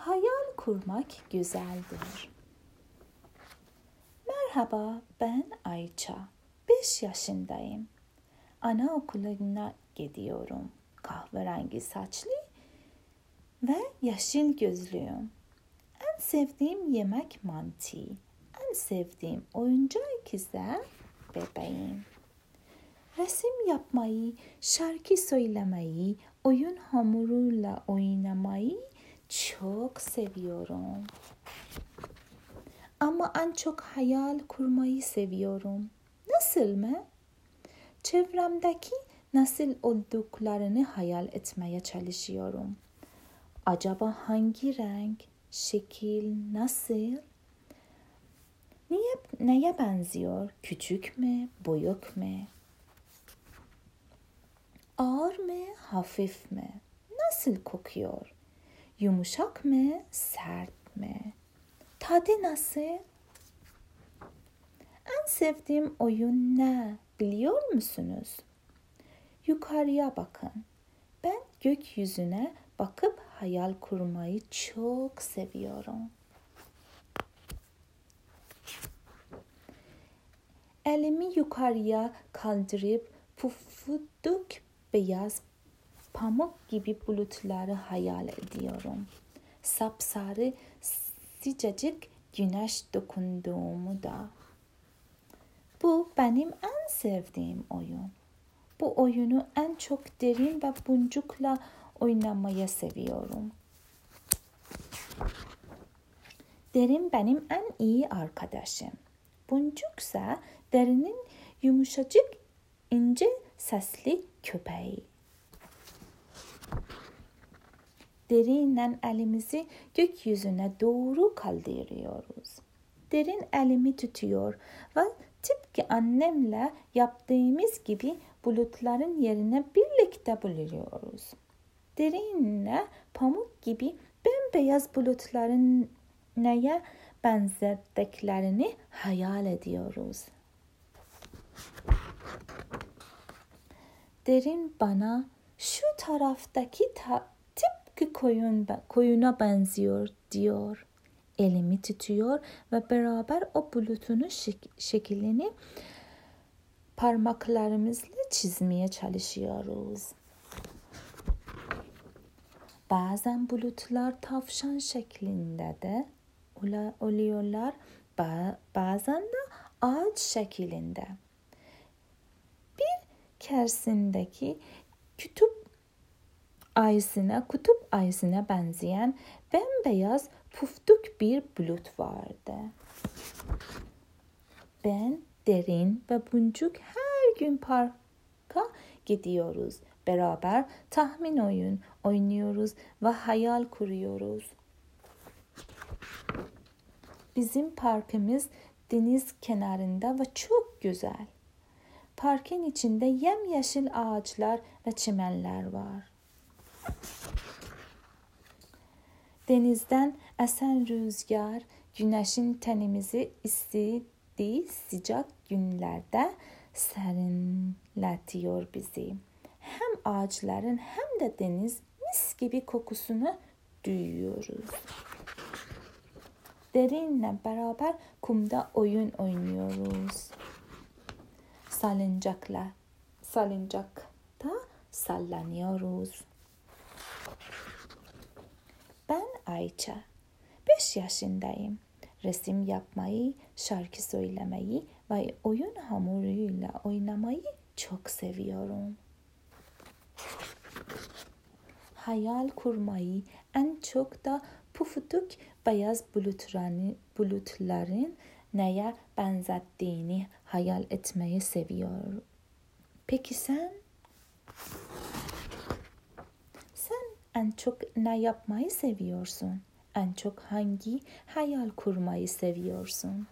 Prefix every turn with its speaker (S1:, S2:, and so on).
S1: Hayal kurmak güzeldir. Merhaba, ben Ayça. 5 yaşındayım. Anaokuluna gidiyorum. Kahverengi saçlı ve yeşil gözlüyüm. En sevdiğim yemek mantı. En sevdiğim oyuncak ise bebeğim. Resim yapmayı, şarkı söylemeyi, oyun hamuruyla oynamayı çok seviyorum. Ama en çok hayal kurmayı seviyorum. Nasıl mı? Çevremdeki nasıl olduklarını hayal etmeye çalışıyorum. Acaba hangi renk, şekil, nasıl? Niye, neye benziyor? Küçük mü, büyük mü? Ağır mı, hafif mi? Nasıl kokuyor? Yumuşak mı, sert mi? Tadı nasıl? En sevdiğim oyun ne biliyor musunuz? Yukarıya bakın. Ben gökyüzüne bakıp hayal kurmayı çok seviyorum. Elimi yukarıya kaldırıp pufuduk beyaz pamuk gibi bulutları hayal ediyorum. Sapsarı sıcacık güneş dokunduğumu da. Bu benim en sevdiğim oyun. Bu oyunu en çok derin ve buncukla oynamayı seviyorum. Derin benim en iyi arkadaşım. Buncuksa derinin yumuşacık, ince sesli köpeği. Derinle elimizi gökyüzüne doğru kaldırıyoruz. Derin elimi tutuyor ve tıpkı annemle yaptığımız gibi bulutların yerine birlikte buluyoruz. Derinle pamuk gibi bembeyaz bulutların neye benzerdiklerini hayal ediyoruz. Derin bana şu taraftaki ta, tıpkı koyun, koyuna benziyor diyor. Elimi tutuyor ve beraber o bulutun şek- şeklini parmaklarımızla çizmeye çalışıyoruz. Bazen bulutlar tavşan şeklinde de oluyorlar. Bazen de ağaç şeklinde. Bir kersindeki kutup ayısına, kutup ayısına benzeyen bembeyaz puftuk bir bulut vardı. Ben, Derin ve Buncuk her gün parka gidiyoruz. Beraber tahmin oyun oynuyoruz ve hayal kuruyoruz. Bizim parkımız deniz kenarında ve çok güzel. Parkın içinde yemyeşil ağaçlar ve çimenler var. Denizden esen rüzgar güneşin tenimizi istediği sıcak günlerde serinletiyor bizi. Hem ağaçların hem de deniz mis gibi kokusunu duyuyoruz. Derinle beraber kumda oyun oynuyoruz. Salıncakla, salıncakta sallanıyoruz. Ben Ayça. 5 yaşındayım. Resim yapmayı, şarkı söylemeyi ve oyun hamuruyla oynamayı çok seviyorum. Hayal kurmayı en çok da pufuduk beyaz bulutların, bulutların neye benzettiğini hayal etmeyi seviyorum. Peki sen? Sen en çok ne yapmayı seviyorsun? En çok hangi hayal kurmayı seviyorsun?